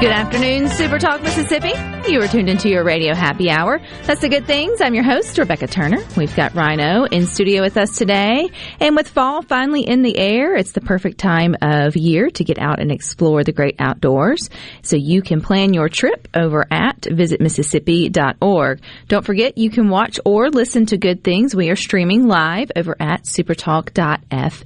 Good afternoon, Super Talk Mississippi. You are tuned into your radio happy hour. That's the good things. I'm your host, Rebecca Turner. We've got Rhino in studio with us today. And with fall finally in the air, it's the perfect time of year to get out and explore the great outdoors. So you can plan your trip over at visitmississippi.org. Don't forget, you can watch or listen to good things. We are streaming live over at supertalk.fm.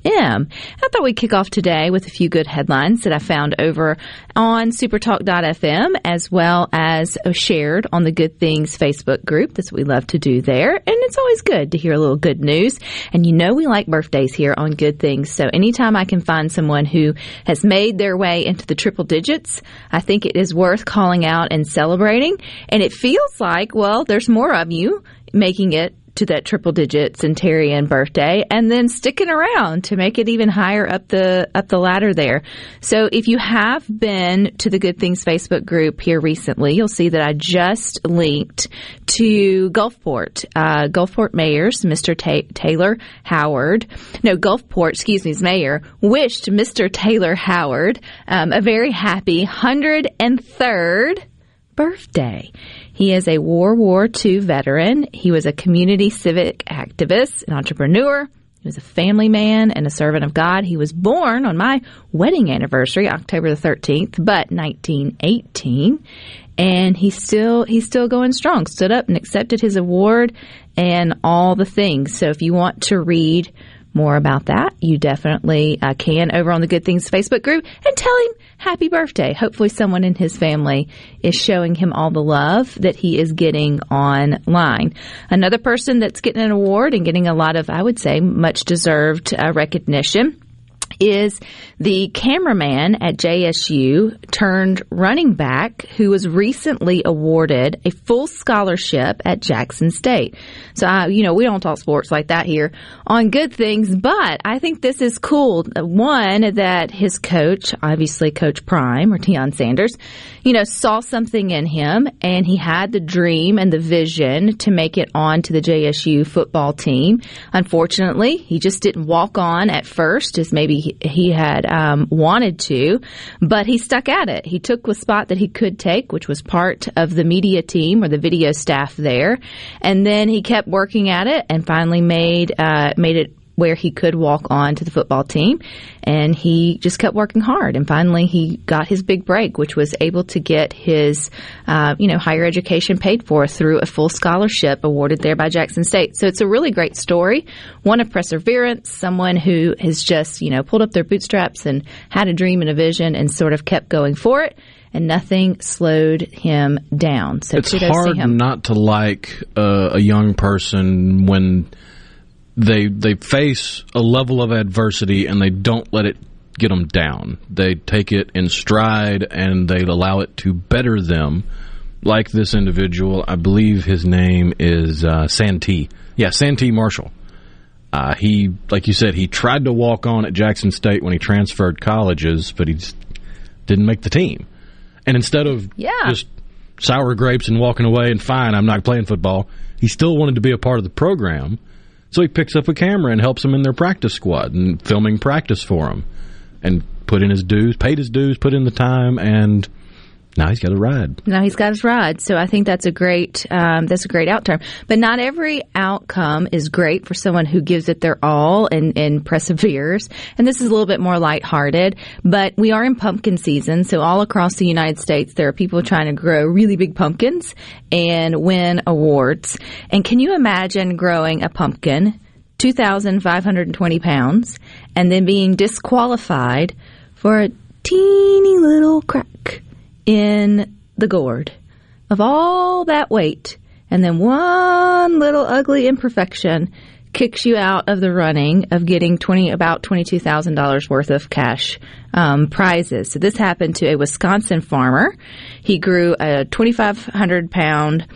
I thought we'd kick off today with a few good headlines that I found over on supertalk.fm as well as shared on the Good Things Facebook group. That's what we love to do there. And it's always good to hear a little good news. And you know we like birthdays here on Good Things. So anytime I can find someone who has made their way into the triple digits, I think it is worth calling out and celebrating. And it feels like, well, there's more of you making it to that triple digit centurion birthday and then sticking around to make it even higher up the up the ladder there. So if you have been to the Good Things Facebook group here recently, you'll see that I just linked to Gulfport, uh, Gulfport mayor's Mr. Ta- Taylor Howard. No, Gulfport, excuse me, mayor wished Mr. Taylor Howard um, a very happy 103rd birthday. He is a World War II veteran. He was a community civic activist, an entrepreneur. He was a family man and a servant of God. He was born on my wedding anniversary, October the 13th, but 1918. And he's still, he's still going strong, stood up and accepted his award and all the things. So if you want to read more about that, you definitely uh, can over on the Good Things Facebook group and tell him happy birthday. Hopefully, someone in his family is showing him all the love that he is getting online. Another person that's getting an award and getting a lot of, I would say, much deserved uh, recognition is the cameraman at JSU turned running back who was recently awarded a full scholarship at Jackson State. So, I, you know, we don't talk sports like that here on good things, but I think this is cool. One, that his coach, obviously Coach Prime or Deion Sanders, you know, saw something in him and he had the dream and the vision to make it on to the JSU football team. Unfortunately, he just didn't walk on at first as maybe he, he had um, wanted to, but he stuck at it. He took the spot that he could take, which was part of the media team or the video staff there, and then he kept working at it and finally made uh, made it where he could walk on to the football team. And he just kept working hard. And finally, he got his big break, which was able to get his, uh, you know, higher education paid for through a full scholarship awarded there by Jackson State. So it's a really great story, one of perseverance, someone who has just, you know, pulled up their bootstraps and had a dream and a vision and sort of kept going for it. And nothing slowed him down. So it's hard to not to like uh, a young person when they they face a level of adversity and they don't let it get them down. They take it in stride and they allow it to better them. Like this individual, I believe his name is uh, Santee. Yeah, Santee Marshall. Uh, he, like you said, he tried to walk on at Jackson State when he transferred colleges, but he just didn't make the team. And instead of Yeah. just sour grapes and walking away and fine, I'm not playing football, he still wanted to be a part of the program. So he picks up a camera and helps them in their practice squad and filming practice for them and put in his dues, paid his dues, put in the time, and now he's got a ride. Now he's got his ride, so I think that's a great um, that's a great outcome. But not every outcome is great for someone who gives it their all and, and perseveres. And this is a little bit more lighthearted, but we are in pumpkin season, so all across the United States there are people trying to grow really big pumpkins and win awards. And can you imagine growing a pumpkin? 2,520 pounds, and then being disqualified for a teeny little crack in the gourd of all that weight and then one little ugly imperfection kicks you out of the running of getting twenty about twenty two thousand dollars worth of cash um, prizes. So this happened to a Wisconsin farmer. He grew a twenty five hundred pound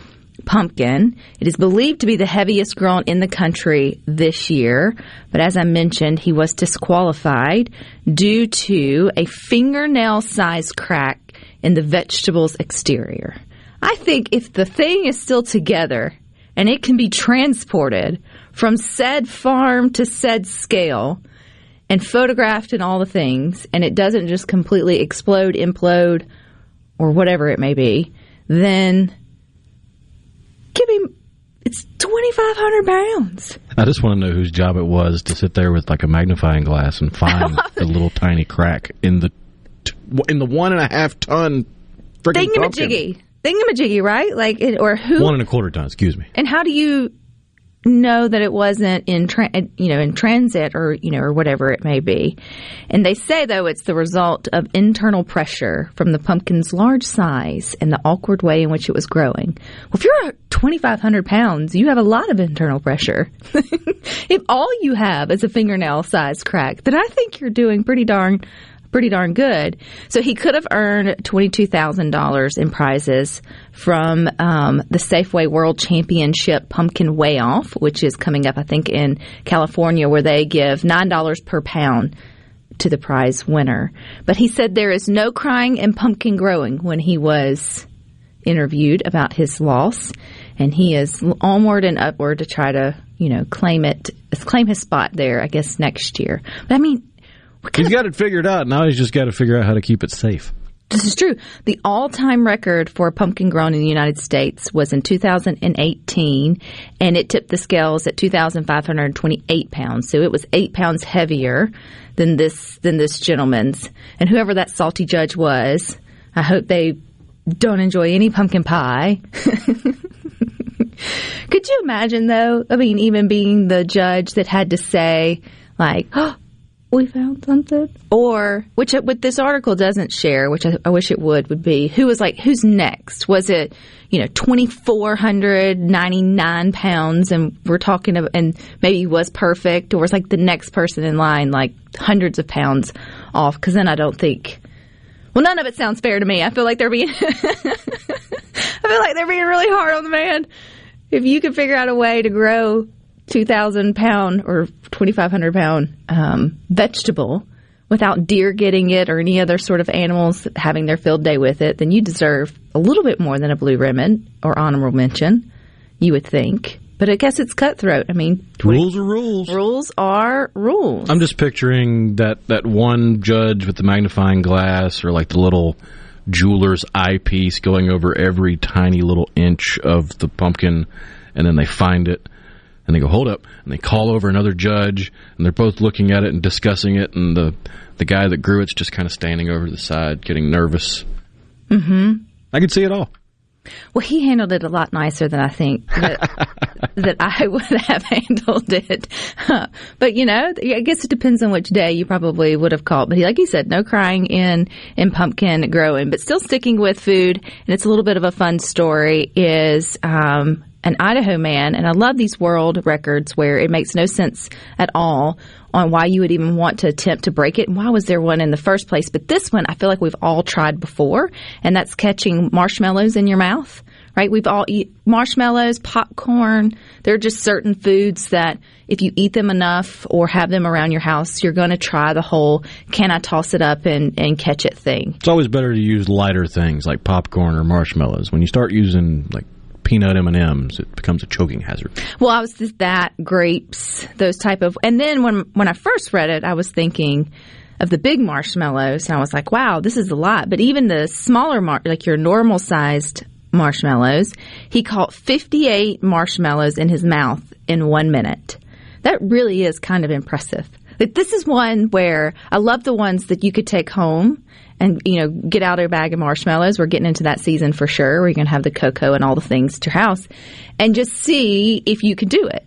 pumpkin. It is believed to be the heaviest grown in the country this year, but as I mentioned, he was disqualified due to a fingernail size crack in the vegetable's exterior. I think if the thing is still together and it can be transported from said farm to said scale and photographed and all the things, and it doesn't just completely explode, implode, or whatever it may be, then give him. It's twenty five hundred pounds. I just want to know whose job it was to sit there with like a magnifying glass and find the little tiny crack in the in the one and a half ton freaking pumpkin. Thingamajiggy, thingamajiggy, right? Like, it, or who? One and a quarter ton. Excuse me. And how do you know that it wasn't in tra- uh, you know in transit or you know or whatever it may be? And they say though it's the result of internal pressure from the pumpkin's large size and the awkward way in which it was growing. Well, if you're 2,500 pounds, you have a lot of internal pressure. if all you have is a fingernail size crack, then I think you're doing pretty darn pretty darn good. So he could have earned $22,000 in prizes from um, the Safeway World Championship Pumpkin Weigh Off, which is coming up, I think, in California, where they give $9 per pound to the prize winner. But he said there is no crying and pumpkin growing when he was interviewed about his loss. And he is onward and upward to try to, you know, claim it, claim his spot there, I guess, next year. But I mean, He's got it figured out. Now he's just got to figure out how to keep it safe. This is true. The all-time record for a pumpkin grown in the United States was in 2018, and it tipped the scales at 2,528 pounds. So it was eight pounds heavier than this than this gentleman's. And whoever that salty judge was, I hope they don't enjoy any pumpkin pie. Could you imagine, though? I mean, even being the judge that had to say, like, oh, we found something. Or, which what this article doesn't share, which I, I wish it would, would be who was like, who's next? Was it, you know, 2,499 pounds and we're talking about, and maybe he was perfect or was like the next person in line, like hundreds of pounds off? Cause then I don't think, well, none of it sounds fair to me. I feel like they're being, I feel like they're being really hard on the man. If you could figure out a way to grow 2,000 pound or 2,500 pound um, vegetable without deer getting it or any other sort of animals having their field day with it, then you deserve a little bit more than a blue ribbon or honorable mention, you would think. But I guess it's cutthroat. I mean, 20 Rules are rules. rules are rules. I'm just picturing that, that one judge with the magnifying glass or like the little jeweler's eyepiece going over every tiny little inch of the pumpkin and then they find it and they go, hold up, and they call over another judge, and they're both looking at it and discussing it, and the the guy that grew it's just kind of standing over to the side, getting nervous. Mm-hmm. I could see it all. Well, he handled it a lot nicer than I think that, that I would have handled it. But you know, I guess it depends on which day you probably would have called. But he, like he said, no crying in in pumpkin growing, but still sticking with food. And it's a little bit of a fun story. Is um, an Idaho man, and I love these world records where it makes no sense at all on why you would even want to attempt to break it and why was there one in the first place. But this one, I feel like we've all tried before, and that's catching marshmallows in your mouth, right? We've all eat marshmallows, popcorn. There are just certain foods that if you eat them enough or have them around your house, you're going to try the whole can I toss it up and, and catch it thing. It's always better to use lighter things like popcorn or marshmallows. When you start using like peanut M and M's, it becomes a choking hazard. Well, I was just that grapes, those type of, and then when when I first read it, I was thinking of the big marshmallows, and I was like, wow, this is a lot. But even the smaller, mar- like your normal sized marshmallows, he caught 58 marshmallows in his mouth in one minute. That really is kind of impressive. Like, this is one where I love the ones that you could take home and you know get out a bag of marshmallows. We're getting into that season for sure. Where you're gonna have the cocoa and all the things to your house, and just see if you can do it.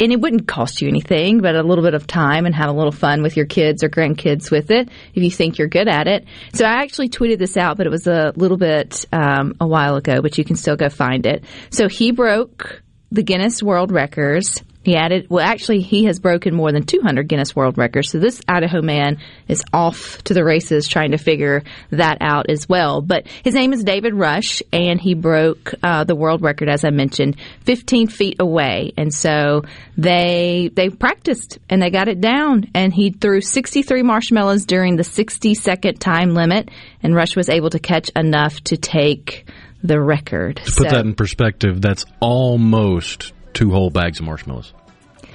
and it wouldn't cost you anything, but a little bit of time and have a little fun with your kids or grandkids with it if you think you're good at it. So I actually tweeted this out, but it was a little bit um, a while ago, but you can still go find it. So he broke the Guinness World Records he added, well, actually, he has broken more than 200 Guinness World Records. So this Idaho man is off to the races trying to figure that out as well. But his name is David Rush, and he broke uh, the world record, as I mentioned, 15 feet away. And so they they practiced and they got it down. And he threw 63 marshmallows during the 60 second time limit, and Rush was able to catch enough to take the record. To put so, that in perspective, that's almost two whole bags of marshmallows.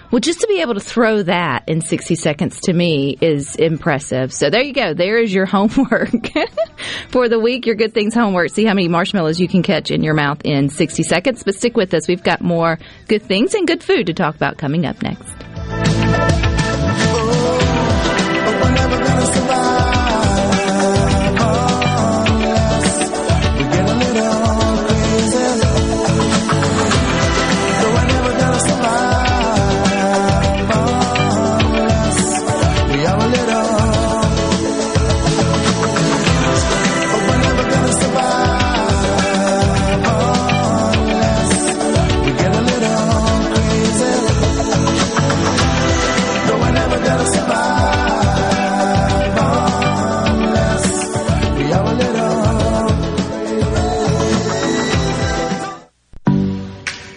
Well, just to be able to throw that in 60 seconds to me is impressive. So there you go. There is your homework for the week. Your good things homework. See how many marshmallows you can catch in your mouth in 60 seconds. But stick with us. We've got more good things and good food to talk about coming up next.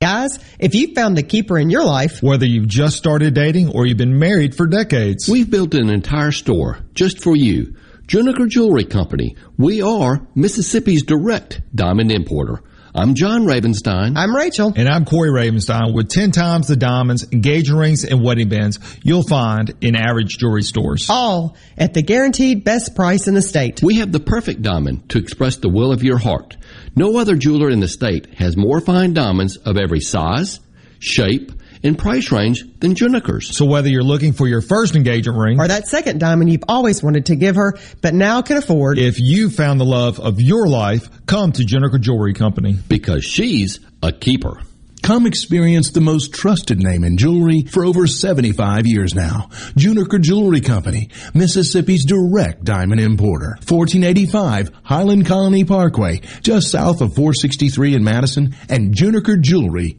Guys, if you found the keeper in your life, whether you've just started dating or you've been married for decades, we've built an entire store just for you. Juniker Jewelry Company. We are Mississippi's direct diamond importer. I'm John Ravenstein. I'm Rachel. And I'm Corey Ravenstein with 10 times the diamonds, engagement rings, and wedding bands you'll find in average jewelry stores. All at the guaranteed best price in the state. We have the perfect diamond to express the will of your heart. No other jeweler in the state has more fine diamonds of every size, shape, and price range than Juniker's. So whether you're looking for your first engagement ring or that second diamond you've always wanted to give her but now can afford, if you found the love of your life, come to Juniker Jewelry Company because she's a keeper. Come experience the most trusted name in jewelry for over 75 years now. Juniker Jewelry Company, Mississippi's direct diamond importer. 1485 Highland Colony Parkway, just south of 463 in Madison, and Juniker Jewelry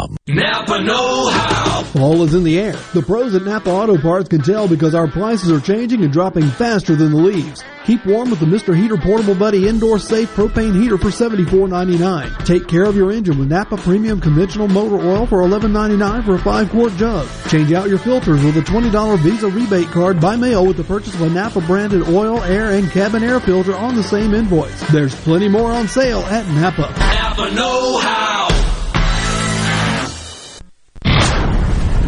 Nomoreroofleak.com. Napa Know How. Fall is in the air. The pros at Napa Auto Parts can tell because our prices are changing and dropping faster than the leaves. Keep warm with the Mr. Heater Portable Buddy Indoor Safe Propane Heater for $74.99. Take care of your engine with Napa Premium Conventional Motor Oil for $11.99 for a 5 quart jug. Change out your filters with a $20 Visa rebate card by mail with the purchase of a Napa branded oil, air, and cabin air filter on the same invoice. There's plenty more on sale at Napa. Napa Know How.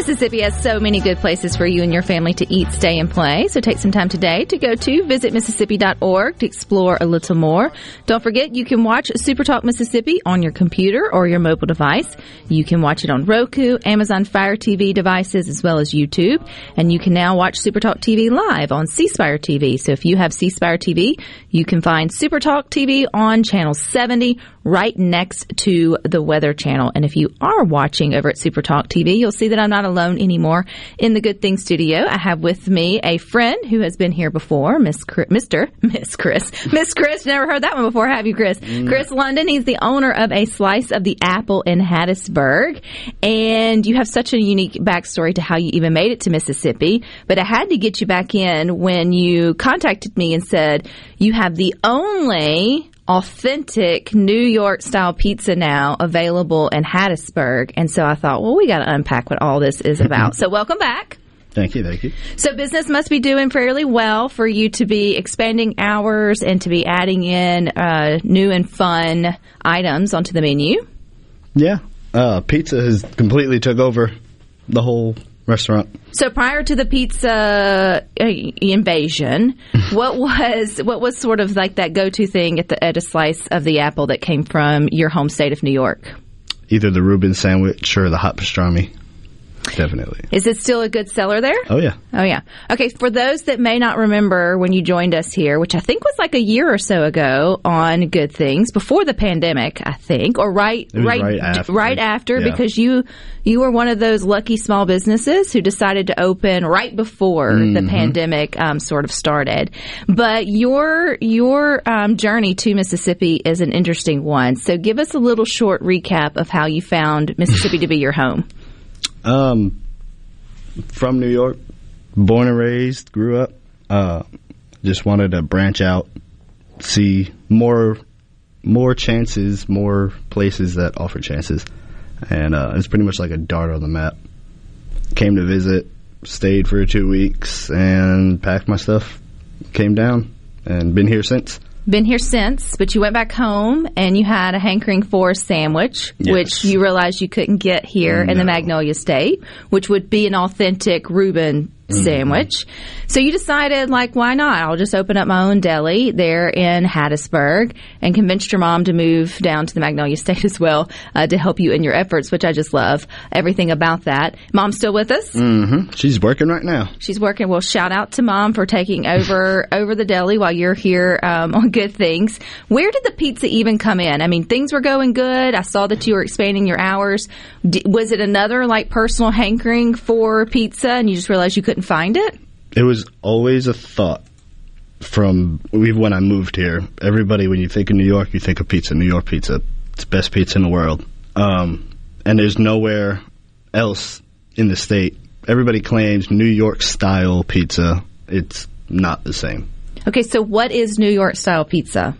Mississippi has so many good places for you and your family to eat, stay, and play. So take some time today to go to visitmississippi.org to explore a little more. Don't forget, you can watch Super Talk Mississippi on your computer or your mobile device. You can watch it on Roku, Amazon Fire TV devices, as well as YouTube. And you can now watch Super Talk TV live on C Spire TV. So if you have C Spire TV, you can find Super Talk TV on channel 70 right next to the Weather Channel. And if you are watching over at Super Talk TV, you'll see that I'm not alone anymore in the Good Thing Studio. I have with me a friend who has been here before, Miss Chris, Mr. Miss Chris, Miss Chris. Never heard that one before, have you, Chris? Mm. Chris London. He's the owner of a Slice of the Apple in Hattiesburg, and you have such a unique backstory to how you even made it to Mississippi. But I had to get you back in when you contacted me and said you have the only authentic New York style pizza now available in Hattiesburg. And so I thought, well, we got to unpack what all this is about. so welcome back. Thank you, thank you. So business must be doing fairly well for you to be expanding hours and to be adding in uh, new and fun items onto the menu. Yeah, uh, pizza has completely took over the whole restaurant. So prior to the pizza uh, invasion, what was what was sort of like that go to thing at the at a slice of the apple that came from your home state of New York? Either the Reuben sandwich or the hot pastrami. Definitely. Is it still a good seller there? Oh yeah. Oh yeah. Okay, for those that may not remember when you joined us here, which I think was like a year or so ago on Good Things before the pandemic, I think, or right right right after. right after Yeah. because you you were one of those lucky small businesses who decided to open right before the Mhm. pandemic um, sort of started. But your your um, journey to Mississippi is an interesting one. So give us a little short recap of how you found Mississippi to be your home. Um, from New York, born and raised, grew up. Uh, just wanted to branch out, see more, more chances, more places that offer chances, and uh, it's pretty much like a dart on the map. Came to visit, stayed for two weeks, and packed my stuff. Came down, and been here since. Been here since, but you went back home and you had a hankering for a sandwich, Yes. which you realized you couldn't get here in the Magnolia State, which would be an authentic Reuben Mm-hmm. sandwich. So you decided, like, why not? I'll just open up my own deli there in Hattiesburg and convinced your mom to move down to the Magnolia State as well uh, to help you in your efforts, which I just love everything about that. Mom's still with us? Mm-hmm. She's working right now. She's working. Well, shout out to mom for taking over over the deli while you're here um, on Good Things. Where did the pizza even come in? I mean, things were going good. I saw that you were expanding your hours. D- was it another like personal hankering for pizza, and you just realized you couldn't find it? It was always a thought from when I moved here. Everybody, when you think of New York, you think of pizza. New York pizza. It's the best pizza in the world. Um, and there's nowhere else in the state. Everybody claims New York style pizza. It's not the same. Okay, so what is New York style pizza?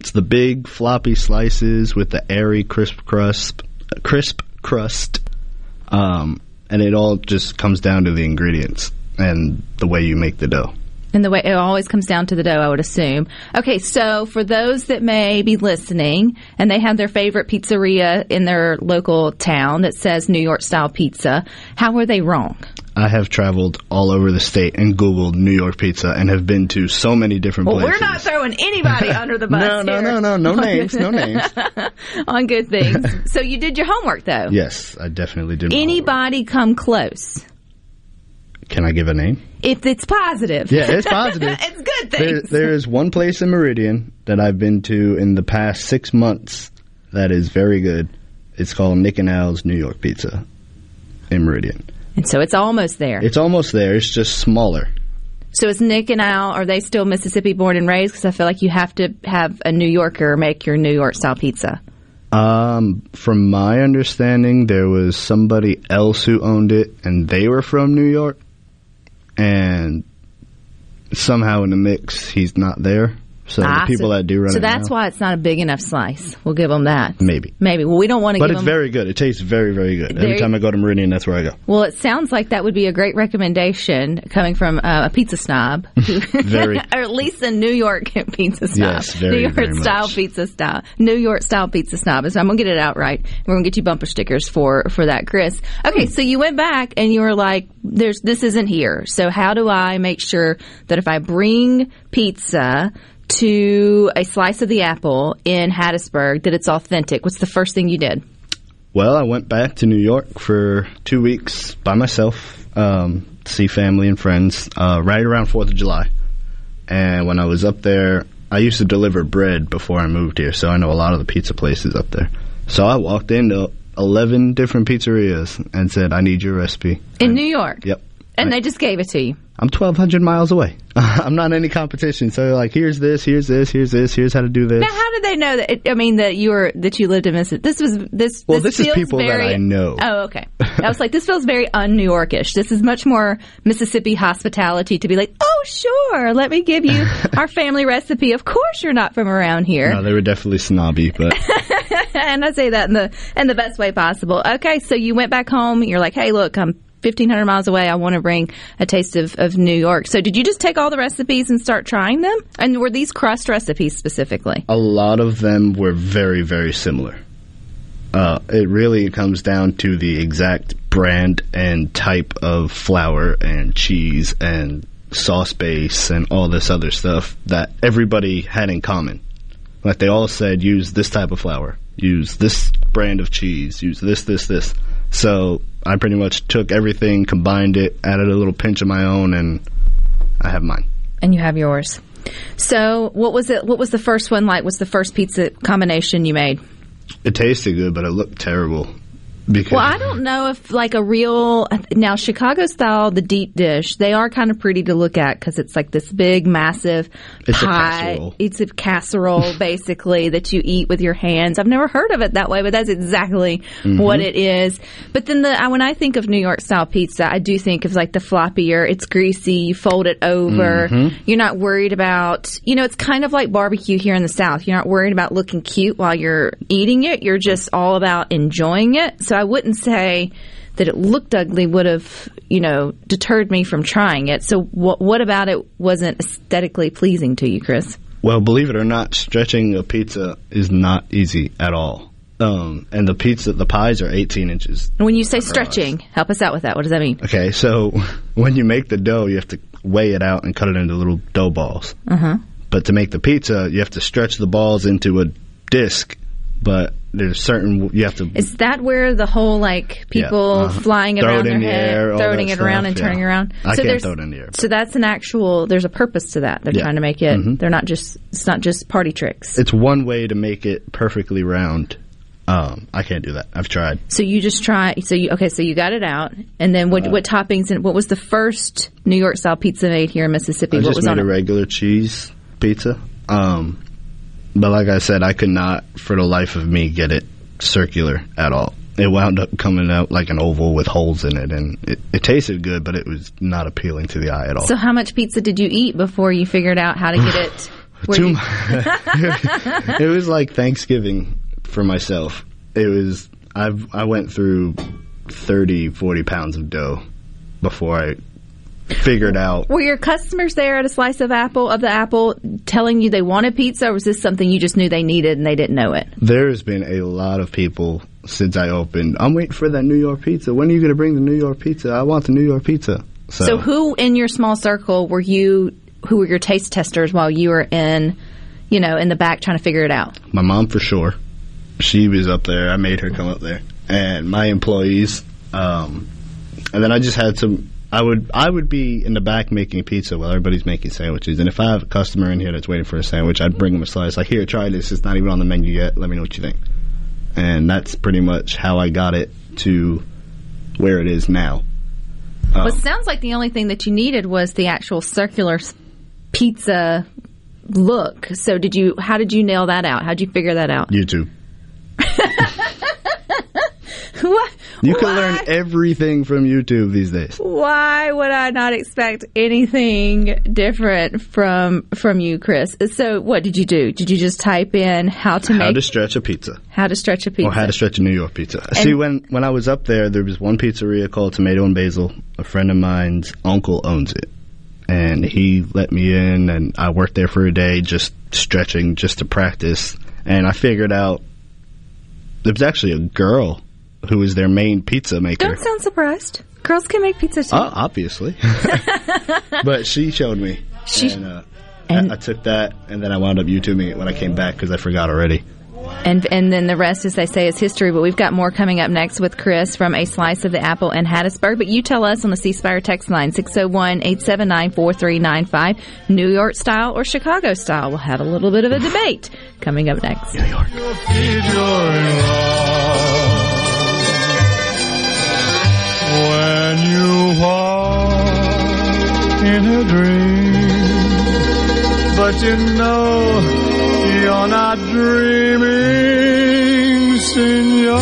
It's the big floppy slices with the airy crisp crust, crisp crust, um, and it all just comes down to the ingredients and the way you make the dough. And the way it always comes down to the dough, I would assume. Okay, so for those that may be listening and they have their favorite pizzeria in their local town that says New York style pizza, how are they wrong? I have traveled all over the state and Googled New York pizza and have been to so many different Well, places. we're not throwing anybody under the bus. No, no, no, no, no names, no names. On good things. So you did your homework though. Yes, I definitely did. Anybody come close? Can I give a name? If it's positive. Yeah, it's positive. it's good There, things. there is one place in Meridian that I've been to in the past six months that is very good. It's called Nick and Al's New York Pizza in Meridian. And so it's almost there. It's almost there. It's just smaller. So is Nick and Al, are they still Mississippi born and raised? Because I feel like you have to have a New Yorker make your New York style pizza. Um, from my understanding, there was somebody else who owned it, and they were from New York. And somehow in the mix, he's not there. So Ah, the people so- that do run So that's now, why it's not a big enough slice. We'll give them that. maybe. Maybe. Well, we don't want to But it's very good. It tastes very, very good. Every time I go to Meridian, that's where I go. well, it sounds like that would be a great recommendation coming from uh, a pizza snob, Very. or at least a New York pizza snob, Yes, very, New York very much. style pizza style, New York style pizza snob. So I'm gonna get it out right. We're gonna get you bumper stickers for for that, Chris. Okay, so you went back and you were like, "There's this isn't here. So how do I make sure that if I bring pizza?" To a slice of the apple in Hattiesburg, that it's authentic. What's the first thing you did? Well, I went back to New York for two weeks by myself um, to see family and friends uh, right around 4th of July. And when I was up there, I used to deliver bread before I moved here, so I know a lot of the pizza places up there. So I walked into 11 different pizzerias and said, I need your recipe. In New York. Yep. And they just gave it to you. I'm 1,200 miles away. I'm not in any competition. So, like, here's this, here's this, here's this, here's how to do this. Now, how did they know that? It, I mean, that you were that you lived in Mississippi. This was this. Well, this is feels people that very, I know. Oh, okay. I was like, this feels very un-New Yorkish. This is much more Mississippi hospitality to be like, oh, sure, let me give you our family recipe. Of course, you're not from around here, No, they were definitely snobby, but and I say that in the in the best way possible. Okay, so you went back home. You're like, hey, look, I'm 1,500 miles away. I want to bring a taste of, of New York. So, did you just take all the recipes and start trying them? And were these crust recipes specifically? a lot of them were very, very similar. Uh, it really comes down to the exact brand and type of flour and cheese and sauce base and all this other stuff that everybody had in common. Like they all said, use this type of flour, use this brand of cheese, use this, this, this. So I pretty much took everything, combined it, added a little pinch of my own, and I have mine. and you have yours. So, what was it? What was the first one like? What's the first pizza combination you made? It tasted good, but it looked terrible. Because Well, I don't know if like a real now Chicago style the deep dish. They are kind of pretty to look at because it's like this big, massive It's a pie. casserole. It's a casserole basically that you eat with your hands. I've never heard of it that way, but that's exactly Mhm. what it is. But then the when I think of New York style pizza, I do think of like the floppier. It's greasy. You fold it over. Mhm. You're not worried about you know. It's kind of like barbecue here in the South. You're not worried about looking cute while you're eating it. You're just all about enjoying it. So I wouldn't say that it looked ugly would have you know deterred me from trying it. So what what about it wasn't aesthetically pleasing to you, Chris? Well, believe it or not, stretching a pizza is not easy at all. Um, and the pizza, the pies are 18 inches. When you say stretching, help us out with that. What does that mean? Okay, so when you make the dough, you have to weigh it out and cut it into little dough balls. Uh huh. But to make the pizza, you have to stretch the balls into a disc. But there's certain you have to. Is that where the whole like people Yeah, uh-huh. flying it around their the head, air, throwing it around stuff, and turning around? I can't there's- throw it in the air. So that's an actual. There's a purpose to that. They're Yeah. trying to make it. Mhm. They're not just. It's not just party tricks. It's one way to make it perfectly round. Um, I can't do that. I've tried. So you just try. So you okay? So you got it out, and then what? Uh, what toppings and what was the first New York style pizza made here in Mississippi? I what just was made on a it? regular cheese pizza. Um, but like I said, I could not, for the life of me, get it circular at all. It wound up coming out like an oval with holes in it, and it, it tasted good, but it was not appealing to the eye at all. So how much pizza did you eat before you figured out how to get it? Too you- mu- it was like Thanksgiving for myself. It was I've I went through 30, 40 pounds of dough before I figured out Were your customers there at a slice of apple of the apple telling you they wanted pizza, or was this something you just knew they needed and they didn't know it? There's been a lot of people since I opened. I'm waiting for that New York pizza. When are you going to bring the New York pizza? I want the New York pizza. So, So, who in your small circle were you? Who were your taste testers while you were in, you know, in the back trying to figure it out? my mom for sure. She was up there. I made her come up there, and my employees. Um, and then I just had some. I would I would be in the back making pizza while everybody's making sandwiches. And if I have a customer in here that's waiting for a sandwich, I'd bring them a slice. Like here, try this. It's not even on the menu yet. Let me know what you think. And that's pretty much how I got it to where it is now. well, it um, sounds like the only thing that you needed was the actual circular pizza look. So, did you? How did you nail that out? How did you figure that out? YouTube. what You can learn everything from YouTube these days. Why would I not expect anything different from from you, Chris? So, what did you do? Did you just type in how to make How make to stretch a pizza. how to stretch a pizza? Or how to stretch a New York pizza. And- See, when when I was up there, there was one pizzeria called Tomato and Basil. A friend of mine's uncle owns it, and he let me in, and I worked there for a day, just stretching, just to practice. And I figured out there was actually a girl who was their main pizza maker. Don't sound surprised. Girls can make pizza too. Oh, obviously. but she showed me. She- and, uh, I, I took that, and then I wound up YouTubing it when I came back because I forgot already. And and then the rest, as they say, is history. But we've got more coming up next with Chris from A Slice of the Apple in Hattiesburg. But you tell us on the C Spire text line 601-879-4395, New York style or Chicago style. We'll have a little bit of a debate coming up next. New York. When you walk in a dream, but you know you're not dreaming, signore.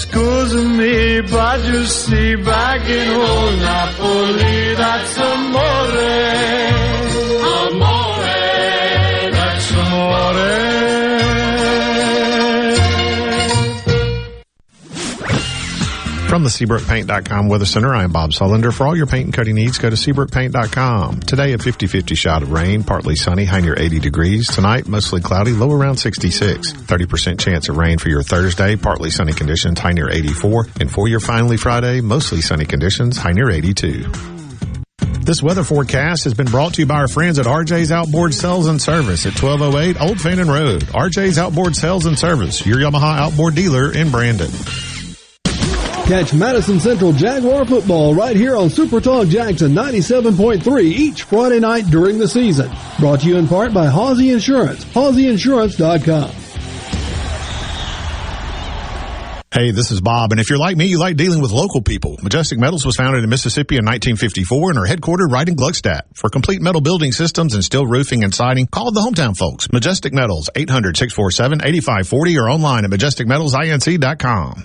Scusa me, but you see, back in old Napoli, that's. Amore, From the SeabrookPaint.com Weather Center, I am Bob Sullender. For all your paint and coating needs, go to SeabrookPaint.com. Today, a 50-50 shot of rain, partly sunny, high near 80 degrees. Tonight, mostly cloudy, low around 66. 30% chance of rain for your Thursday, partly sunny conditions, high near 84. And for your finally Friday, mostly sunny conditions, high near 82. This weather forecast has been brought to you by our friends at RJ's Outboard Sales and Service at 1208 Old Fannin Road. RJ's Outboard Sales and Service, your Yamaha outboard dealer in Brandon. Catch Madison Central Jaguar football right here on Super Talk Jackson 97.3 each Friday night during the season. Brought to you in part by Hawsey Insurance, HawseyInsurance.com. Hey, this is Bob, and if you're like me, you like dealing with local people. Majestic Metals was founded in Mississippi in 1954 and are headquartered right in Gluckstadt. For complete metal building systems and steel roofing and siding, call the hometown folks. Majestic Metals, 800-647-8540 or online at majesticmetalsinc.com.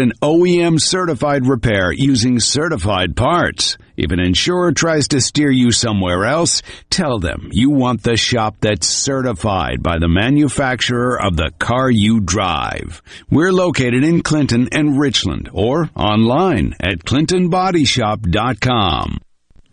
an OEM certified repair using certified parts? If an insurer tries to steer you somewhere else, tell them you want the shop that's certified by the manufacturer of the car you drive. We're located in Clinton and Richland or online at clintonbodyshop.com.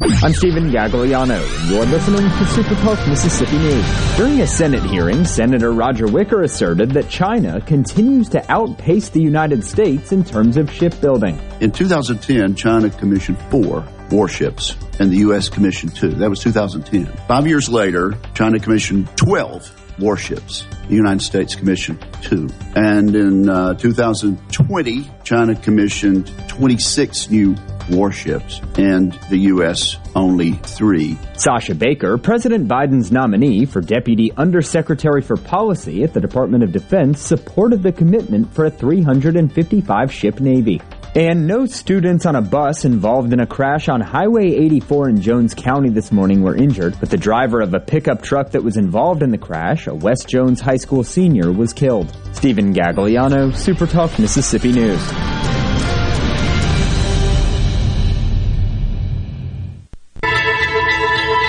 I'm Stephen Gagliano, and you're listening to Super Talk Mississippi News. During a Senate hearing, Senator Roger Wicker asserted that China continues to outpace the United States in terms of shipbuilding. In 2010, China commissioned four warships, and the U.S. commissioned two. That was 2010. Five years later, China commissioned 12 warships. The United States commissioned two. And in uh, 2020, China commissioned 26 new warships and the U.S. only three. Sasha Baker, President Biden's nominee for Deputy Undersecretary for Policy at the Department of Defense, supported the commitment for a 355 ship Navy. And no students on a bus involved in a crash on Highway 84 in Jones County this morning were injured, but the driver of a pickup truck that was involved in the crash, a West Jones High School senior, was killed. Stephen Gagliano, SuperTalk Mississippi News.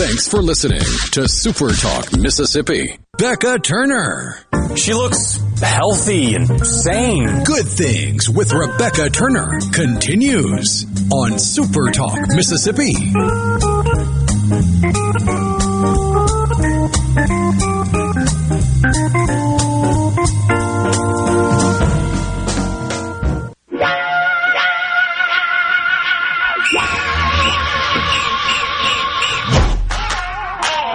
Thanks for listening to Super Talk Mississippi. Becca Turner. She looks healthy and sane. Good Things with Rebecca Turner continues on Super Talk Mississippi.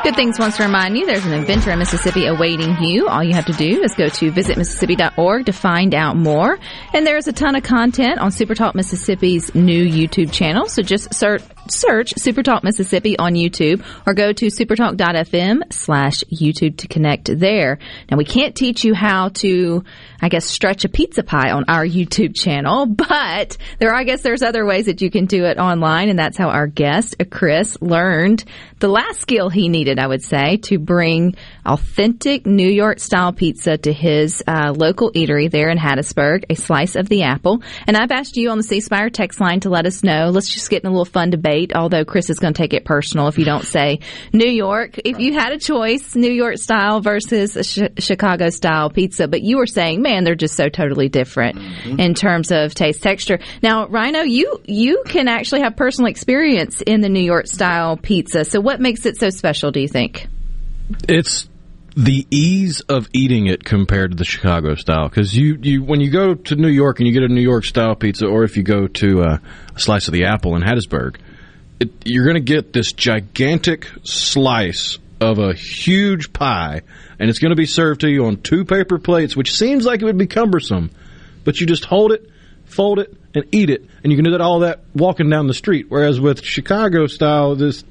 Good Things wants to remind you there's an adventure in Mississippi awaiting you. All you have to do is go to visitmississippi.org to find out more. And there's a ton of content on Supertalk Mississippi's new YouTube channel. So just search, search Supertalk Mississippi on YouTube or go to supertalk.fm slash YouTube to connect there. Now we can't teach you how to, I guess, stretch a pizza pie on our YouTube channel, but there, I guess there's other ways that you can do it online. And that's how our guest, Chris, learned the last skill he needed, I would say, to bring authentic New York style pizza to his uh, local eatery there in Hattiesburg, a slice of the apple. And I've asked you on the C Spire text line to let us know. Let's just get in a little fun debate, although Chris is going to take it personal if you don't say New York. If you had a choice, New York style versus sh- Chicago style pizza, but you were saying, man, they're just so totally different mm-hmm. in terms of taste, texture. Now, Rhino, you, you can actually have personal experience in the New York style pizza. So what makes it so special, do you think? It's the ease of eating it compared to the Chicago style. Because you, you, when you go to New York and you get a New York style pizza, or if you go to uh, a slice of the apple in Hattiesburg, it, you're going to get this gigantic slice of a huge pie, and it's going to be served to you on two paper plates, which seems like it would be cumbersome, but you just hold it, fold it, and eat it, and you can do that all that walking down the street. Whereas with Chicago style, this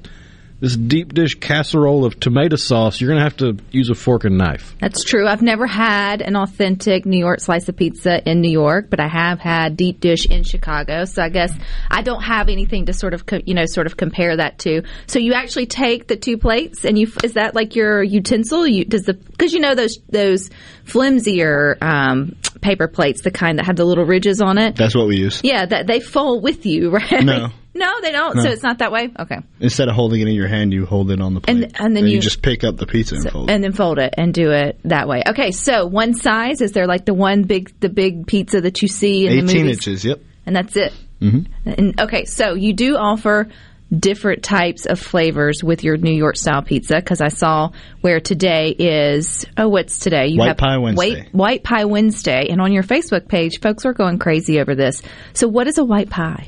this deep dish casserole of tomato sauce, you're going to have to use a fork and knife. That's true. I've never had an authentic New York slice of pizza in New York, but I have had deep dish in Chicago. So I guess I don't have anything to sort of, you know, sort of compare that to. So you actually take the two plates and you, is that like your utensil? You, does the, because you know those, those flimsier, um, paper plates, the kind that have the little ridges on it. That's what we use. Yeah, that they fall with you, right? No. No, they don't. No. So it's not that way. Okay. Instead of holding it in your hand, you hold it on the plate, and, and then you, you, just pick up the pizza and so, fold it. and then fold it and do it that way. Okay, so one size is there like the one big the big pizza that you see in the movies? Eighteen inches. Yep. And that's it. Mm-hmm. And okay, so you do offer different types of flavors with your New York style pizza because I saw where today is oh what's today you white pie Wednesday white, white pie Wednesday and on your Facebook page folks are going crazy over this so what is a white pie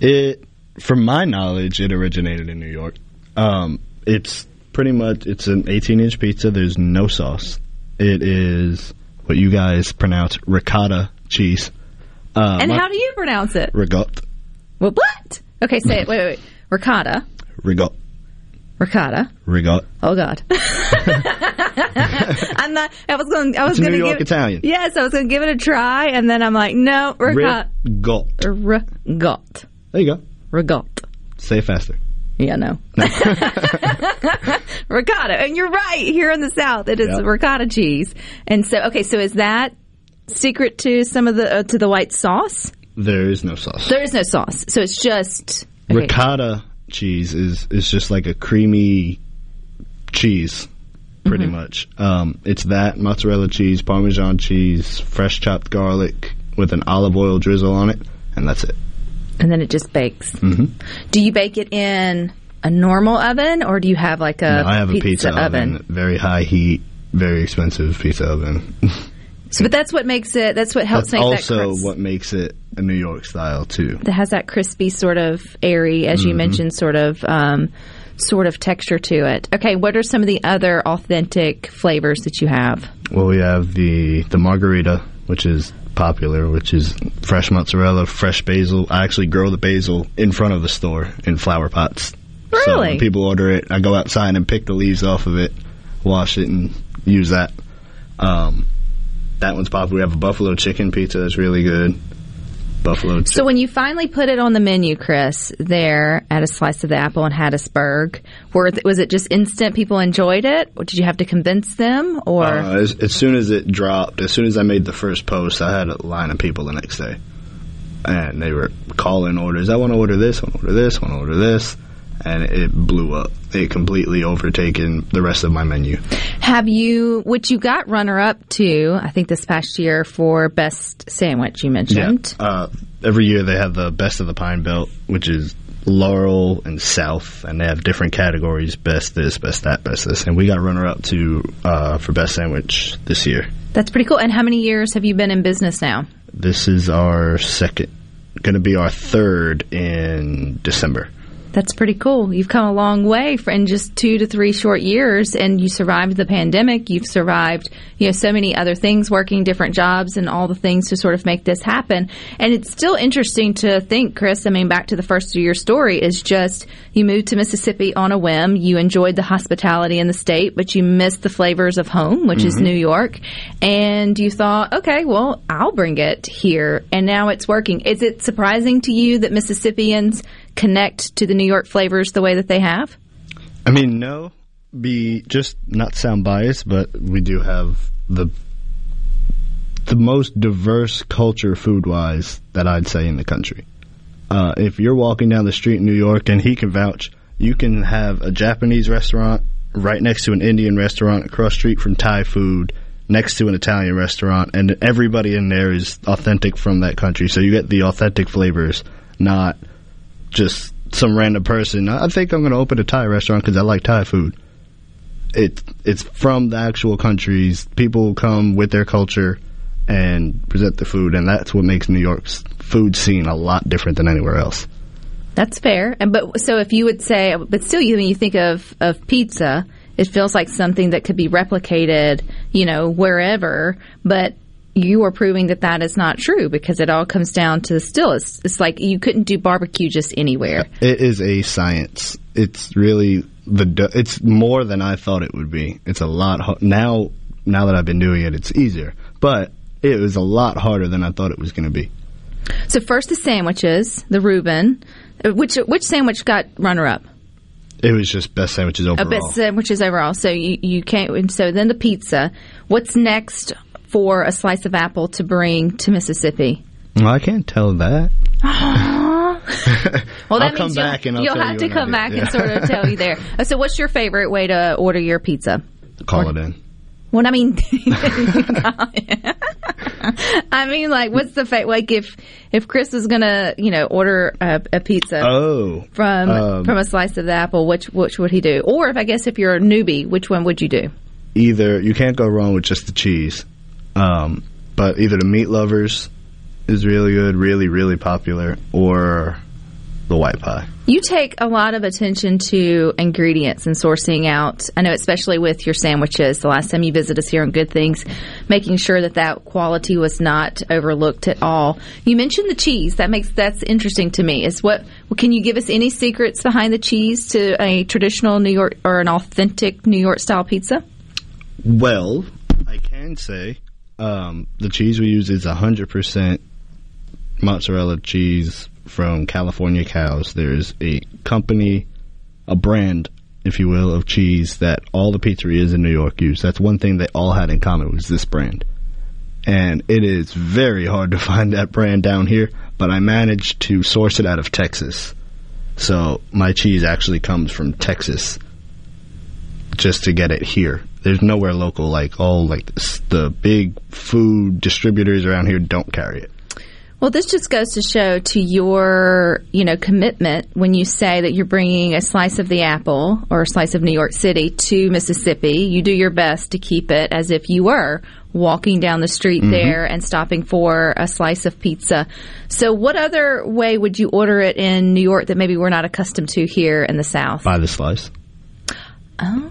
it from my knowledge it originated in New York um, it's pretty much it's an 18 inch pizza. There's no sauce. It is what you guys pronounce ricotta cheese. Uh, and my- how do you pronounce it? rigot Well, what? Okay, say it. Wait, wait, wait. Ricotta. rigot Ricotta. rigot. Oh God. I'm not. I was going. I was going New to York give. Italian. Yes, I was going to give it a try, and then I'm like, no, ricotta. Rigot. Rigot. There you go. Rigot. Say it faster. Yeah, no. ricotta, and you're right. Here in the South, it is Yep. ricotta cheese, and so okay. So is that secret to some of the uh, to the white sauce? There is no sauce. There is no sauce, so it's just okay. Ricotta cheese is is just like a creamy cheese, pretty Mm-hmm. much. Um, it's that mozzarella cheese, Parmesan cheese, fresh chopped garlic with an olive oil drizzle on it, and that's it. And then it just bakes. hmm Do you bake it in a normal oven, or do you have like a I have a pizza oven, very high heat, very expensive pizza oven. So, but that's what makes it. That's what helps That's make also that. Crisp, what makes it a New York style too. that has that crispy sort of airy, as you Mhm. mentioned, sort of. Um, Sort of texture to it. Okay, what are some of the other authentic flavors that you have? Well, we have the the margherita, which is popular, which is fresh mozzarella, fresh basil. I actually grow the basil in front of the store in flower pots. So when people order it, I go outside and pick the leaves off of it, wash it, and use that. Um, that one's popular. We have a buffalo chicken pizza that's really good. Buffalo. So when you finally put it on the menu, Chris, there at a slice of the apple in Hattiesburg, were, was it just instant? People enjoyed it, or did you have to convince them? Or Uh, as, as soon as it dropped, as soon as I made the first post, I had a line of people the next day, and they were calling orders. I want to order this. I want to order this. I want to order this, and it blew up. It completely overtaken the rest of my menu. have you, which you got runner up to, I think this past year for best sandwich you mentioned. Uh, every year they have the best of the Pine Belt, which is Laurel and South, and they have different categories: best this, best that, best this. And we got runner up to uh, for best sandwich this year. That's pretty cool. And how many years have you been in business now? This is our second, going to be our third in December. That's pretty cool. You've come a long way for in just two to three short years, and you survived the pandemic. You've survived, you know, so many other things, working different jobs, and all the things to sort of make this happen. And it's still interesting to think, Chris. I mean, back to the first of your story is just you moved to Mississippi on a whim. You enjoyed the hospitality in the state, but you missed the flavors of home, which is Mhm. New York. And you thought, okay, well, I'll bring it here, and now it's working. Is it surprising to you that Mississippians connect to the New York flavors the way that they have? I mean, no, be just not sound biased, but we do have the the most diverse culture food wise that I'd say in the country. Uh, if you're walking down the street in New York, and he can vouch, you can have a Japanese restaurant right next to an Indian restaurant across street from Thai food, next to an Italian restaurant, and everybody in there is authentic from that country. So you get the authentic flavors, not just some random person. I think I'm going to open a Thai restaurant because I like Thai food. It it's from the actual countries. People come with their culture and present the food, and that's what makes New York's food scene a lot different than anywhere else. That's fair. And but so if you would say, but still, you when you think of of pizza, it feels like something that could be replicated, you know, wherever. But you are proving that that is not true because it all comes down to still. It's, it's like you couldn't do barbecue just anywhere. It is a science. It's really the. It's more than I thought it would be. It's a lot now. Now that I've been doing it, it's easier. But it was a lot harder than I thought it was going to be. So first the sandwiches, the Reuben. Uh, Which which sandwich got runner up? It was just best sandwiches A overall. best sandwiches overall. So you you can't. So then the pizza. What's next for a slice of apple to bring to Mississippi? Well, I can't tell that. Well, that I'll come means you'll, back and I'll you'll have you to come back Yeah. and sort of tell you there. Uh, So, what's your favorite way to order your pizza? Call it in. Well, I mean, I mean, like, what's the fa- like if if Chris is gonna, you know, order a, a pizza Oh, from um, from a slice of the apple, which which would he do? Or if I guess if you're a newbie, which one would you do? either you can't go wrong with just the cheese, um, but either the meat lovers is really good, really really popular, or the white pie. You take a lot of attention to ingredients and sourcing out. I know, especially with your sandwiches. The last time you visited us here on Good Things, making sure that that quality was not overlooked at all. You mentioned the cheese. That makes that's interesting to me. Is what can you give us any secrets behind the cheese to a traditional New York or an authentic New York style pizza? Well, I can say um, the cheese we use is 100% mozzarella cheese from California cows. There's a company, a brand, if you will, of cheese that all the pizzerias in New York use. That's one thing they all had in common was this brand. And it is very hard to find that brand down here, but I managed to source it out of Texas. So my cheese actually comes from Texas just to get it here. There's nowhere local like all like the big food distributors around here don't carry it. Well, this just goes to show to your, you know, commitment when you say that you're bringing a slice of the apple or a slice of New York City to Mississippi. You do your best to keep it as if you were walking down the street Mm-hmm. there and stopping for a slice of pizza. So, what other way would you order it in New York that maybe we're not accustomed to here in the South? By the slice. Oh.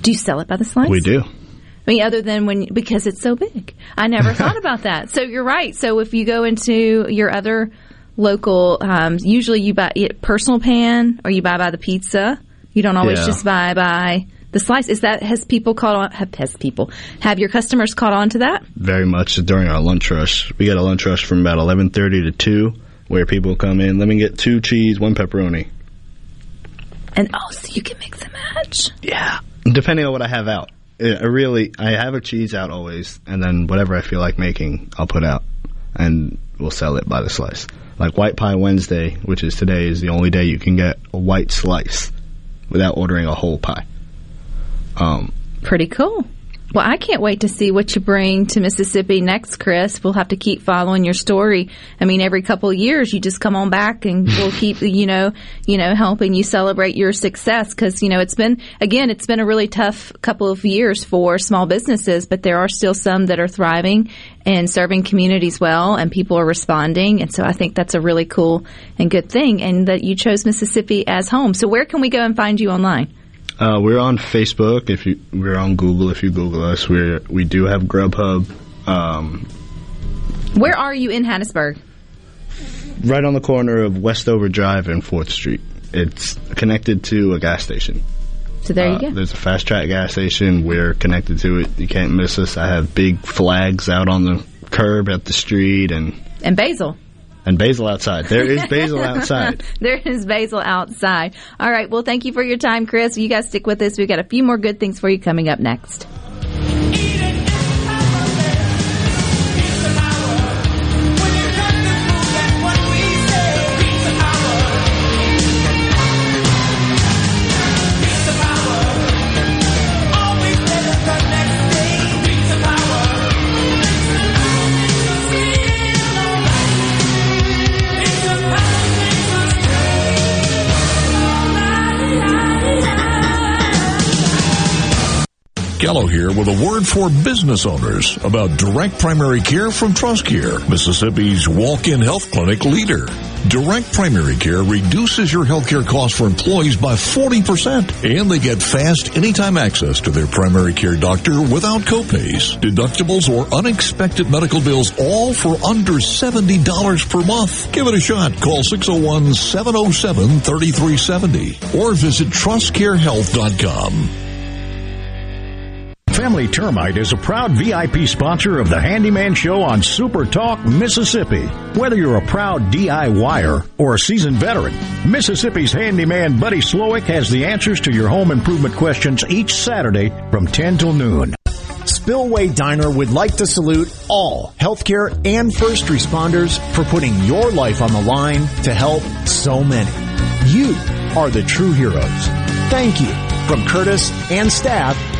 Do you sell it by the slice? We do. I mean, other than when because it's so big. I never thought about that. So you're right. So if you go into your other local, um, usually you buy it personal pan or you buy by the pizza. You don't always Yeah. just buy by the slice. Is that has people caught on? Have, has people have your customers caught on to that? Very much during our lunch rush. We get a lunch rush from about 11:30 to 2 where people come in, let me get two cheese, one pepperoni. And oh, so you can mix and match. Yeah. Depending on what I have out. I really I have a cheese out always and then whatever I feel like making, I'll put out and we'll sell it by the slice. Like White Pie Wednesday, which is today, is the only day you can get a white slice without ordering a whole pie. Um, Pretty cool. Well, I can't wait to see what you bring to Mississippi next, Chris. We'll have to keep following your story. I mean, every couple of years, you just come on back, and we'll keep, you know, you know, helping you celebrate your success because you know it's been again, it's been a really tough couple of years for small businesses, but there are still some that are thriving and serving communities well, and people are responding, and so I think that's a really cool and good thing, and that you chose Mississippi as home. So, where can we go and find you online? Uh, we're on Facebook. If you, we're on Google. If you Google us, we we do have Grubhub. Um, Where are you in Hattiesburg? right on the corner of Westover Drive and Fourth Street. It's connected to a gas station. So there you Uh, go. There's a fast track gas station. We're connected to it. You can't miss us. I have big flags out on the curb at the street and And Basil. And basil outside. There is basil outside. there is basil outside. All right. Well, thank you for your time, Chris. You guys stick with us. We've got a few more good things for you coming up next. Gallo here with a word for business owners about direct primary care from TrustCare, Mississippi's walk-in health clinic leader. Direct primary care reduces your healthcare costs for employees by 40% and they get fast anytime access to their primary care doctor without copays, deductibles, or unexpected medical bills all for under $70 per month. Give it a shot. Call 601-707-3370 or visit trustcarehealth.com. Family Termite is a proud VIP sponsor of the Handyman Show on Super Talk, Mississippi. Whether you're a proud DIYer or a seasoned veteran, Mississippi's handyman Buddy Slowick has the answers to your home improvement questions each Saturday from 10 till noon. Spillway Diner would like to salute all healthcare and first responders for putting your life on the line to help so many. You are the true heroes. Thank you from Curtis and staff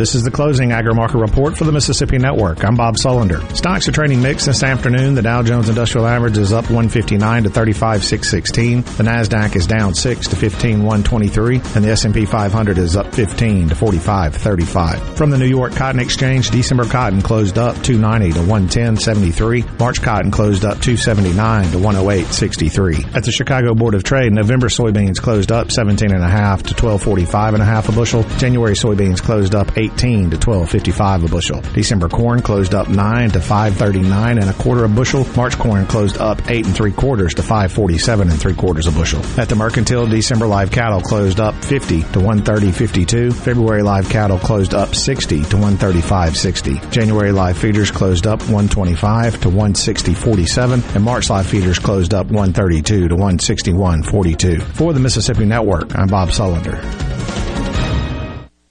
This is the closing agri-market report for the Mississippi Network. I'm Bob Sullender. Stocks are trading mixed this afternoon. The Dow Jones Industrial Average is up 159 to 35,616. The Nasdaq is down 6 to 15,123, and the S&P 500 is up 15 to 45,35. From the New York Cotton Exchange, December cotton closed up 290 to 110.73. March cotton closed up 279 to 108.63. At the Chicago Board of Trade, November soybeans closed up 17.5 to 1245.5 a bushel. January soybeans closed up 8 18 to 12.55 a bushel. December corn closed up 9 to 5.39 and a quarter a bushel. March corn closed up 8 and 3 quarters to 5.47 and 3 quarters a bushel. At the mercantile, December live cattle closed up 50 to 130.52. February live cattle closed up 60 to 135.60. January live feeders closed up 125 to 160.47 and March live feeders closed up 132 to 161.42. For the Mississippi Network, I'm Bob Sullender.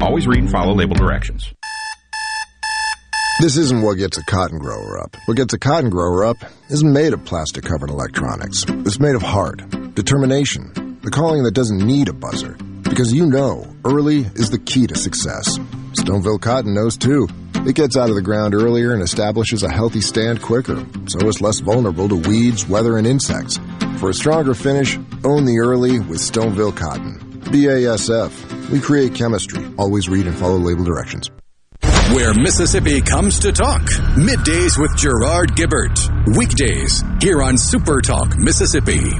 Always read and follow label directions. This isn't what gets a cotton grower up. What gets a cotton grower up isn't made of plastic covered electronics. It's made of heart, determination, the calling that doesn't need a buzzer. Because you know, early is the key to success. Stoneville Cotton knows too. It gets out of the ground earlier and establishes a healthy stand quicker, so it's less vulnerable to weeds, weather, and insects. For a stronger finish, own the early with Stoneville Cotton. BASF. We create chemistry. Always read and follow label directions. Where Mississippi comes to talk. Middays with Gerard Gibert. Weekdays here on Super Talk Mississippi.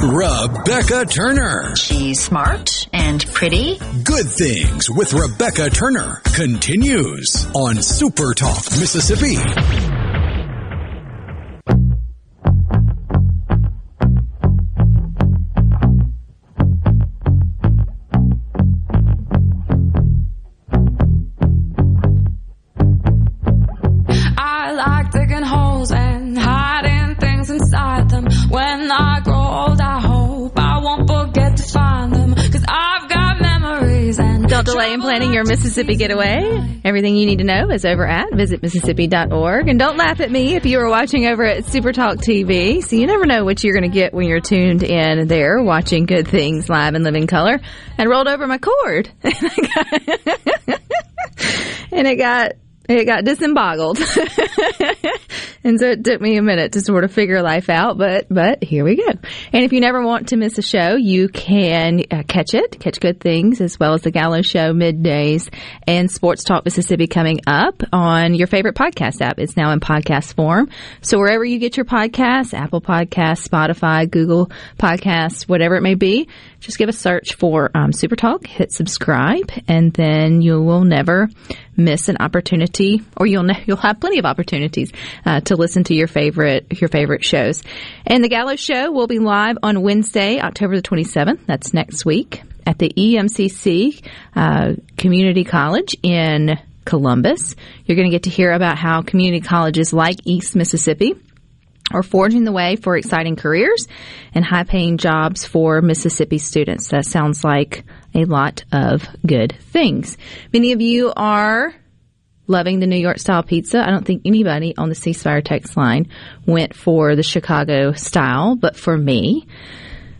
Rebecca Turner. She's smart and pretty. Good Things with Rebecca Turner continues on Super Talk Mississippi. Delay in planning your Mississippi getaway. Everything you need to know is over at visitmississippi.org. And don't laugh at me if you are watching over at Super Talk TV. So you never know what you're going to get when you're tuned in there watching good things live and living color. And rolled over my cord. and it got it got disemboggled. and so it took me a minute to sort of figure life out, but but here we go. And if you never want to miss a show, you can uh, catch it, catch good things as well as the Gallo Show middays and Sports Talk Mississippi coming up on your favorite podcast app. It's now in podcast form. So wherever you get your podcasts, Apple Podcasts, Spotify, Google Podcasts, whatever it may be, just give a search for um, Super Talk, hit subscribe, and then you will never miss an opportunity, or you'll ne- you'll have plenty of opportunities uh, to listen to your favorite your favorite shows. And the Gallo Show will be live on Wednesday, October the twenty seventh. That's next week at the EMCC uh, Community College in Columbus. You're going to get to hear about how community colleges like East Mississippi are forging the way for exciting careers and high paying jobs for Mississippi students. That sounds like a lot of good things. Many of you are loving the New York style pizza. I don't think anybody on the C Spire text line went for the Chicago style, but for me,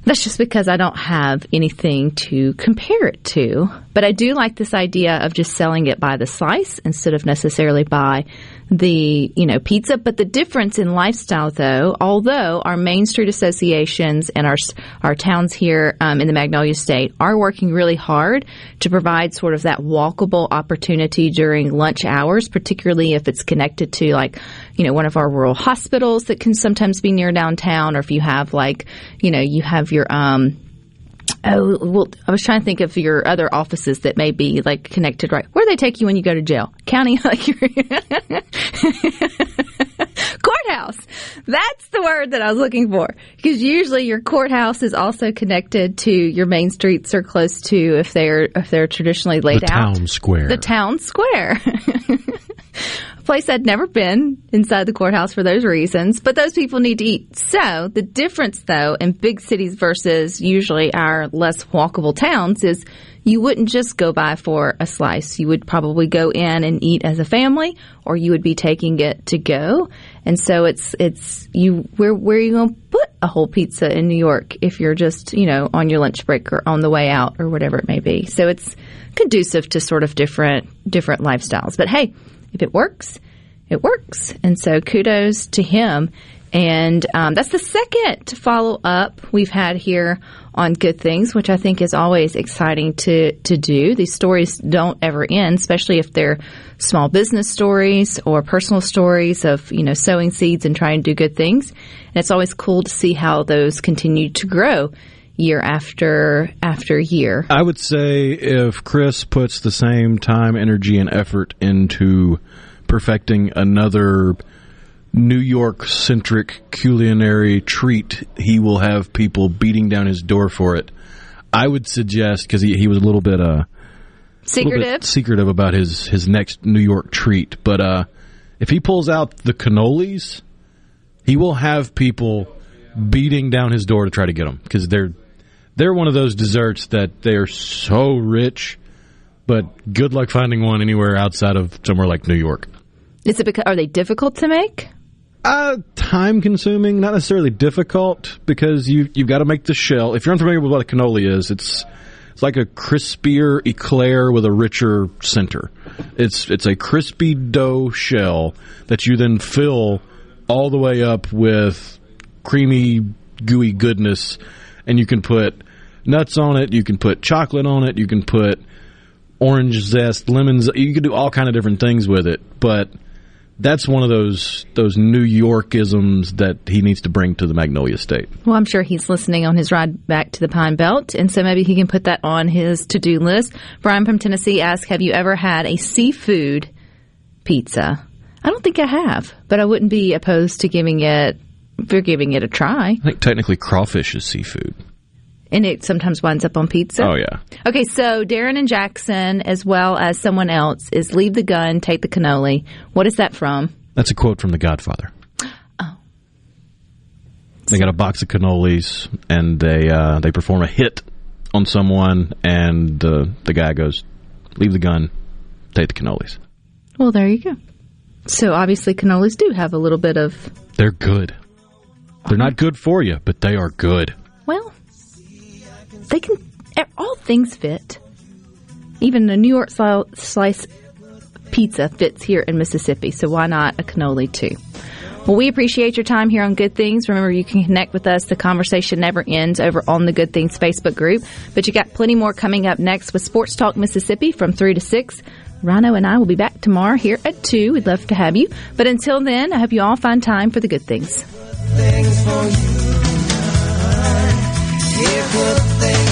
That's just because I don't have anything to compare it to. But I do like this idea of just selling it by the slice instead of necessarily by the, you know, pizza. But the difference in lifestyle, though, although our Main Street associations and our, our towns here um, in the Magnolia State are working really hard to provide sort of that walkable opportunity during lunch hours, particularly if it's connected to like, you know, one of our rural hospitals that can sometimes be near downtown or if you have like, you know, you have your, um, Oh well, I was trying to think of your other offices that may be like connected, right? Where do they take you when you go to jail? County, like your courthouse. That's the word that I was looking for because usually your courthouse is also connected to your main streets or close to if they're if they're traditionally laid the out. town square. The town square. place I'd never been inside the courthouse for those reasons, but those people need to eat. So the difference though in big cities versus usually our less walkable towns is you wouldn't just go by for a slice. You would probably go in and eat as a family or you would be taking it to go. And so it's, it's, you, where, where are you going to put a whole pizza in New York if you're just, you know, on your lunch break or on the way out or whatever it may be. So it's conducive to sort of different, different lifestyles. But hey, if it works, it works. And so kudos to him. And um, that's the second follow up we've had here on Good Things, which I think is always exciting to, to do. These stories don't ever end, especially if they're small business stories or personal stories of, you know, sowing seeds and trying to do good things. And it's always cool to see how those continue to grow year after after year. I would say if Chris puts the same time, energy, and effort into perfecting another New York centric culinary treat, he will have people beating down his door for it. I would suggest because he, he was a little bit uh Secretive? bit secretive about his his next New York treat, but uh if he pulls out the cannolis, he will have people beating down his door to try to get them because they're they're one of those desserts that they're so rich, but good luck finding one anywhere outside of somewhere like New York. Is it because are they difficult to make? Uh, time consuming, not necessarily difficult because you you've got to make the shell. If you're unfamiliar with what a cannoli is, it's it's like a crispier eclair with a richer center. It's it's a crispy dough shell that you then fill all the way up with creamy gooey goodness and you can put nuts on it, you can put chocolate on it, you can put orange zest, lemons, you can do all kind of different things with it, but that's one of those those New Yorkisms that he needs to bring to the Magnolia State. Well, I'm sure he's listening on his ride back to the Pine Belt, and so maybe he can put that on his to do list. Brian from Tennessee asked, Have you ever had a seafood pizza? I don't think I have, but I wouldn't be opposed to giving it for giving it a try. I think technically crawfish is seafood. And it sometimes winds up on pizza. Oh yeah. Okay, so Darren and Jackson, as well as someone else, is leave the gun, take the cannoli. What is that from? That's a quote from The Godfather. Oh. They got a box of cannolis and they uh, they perform a hit on someone, and uh, the guy goes, "Leave the gun, take the cannolis." Well, there you go. So obviously, cannolis do have a little bit of. They're good. They're not good for you, but they are good. Well, they can. Eh, all things fit. Even a New York slice pizza fits here in Mississippi, so why not a cannoli too? Well, we appreciate your time here on Good Things. Remember, you can connect with us. The conversation never ends over on the Good Things Facebook group. But you got plenty more coming up next with Sports Talk Mississippi from 3 to 6. Rhino and I will be back tomorrow here at 2. We'd love to have you. But until then, I hope you all find time for the good things. Things for you. Yeah, good things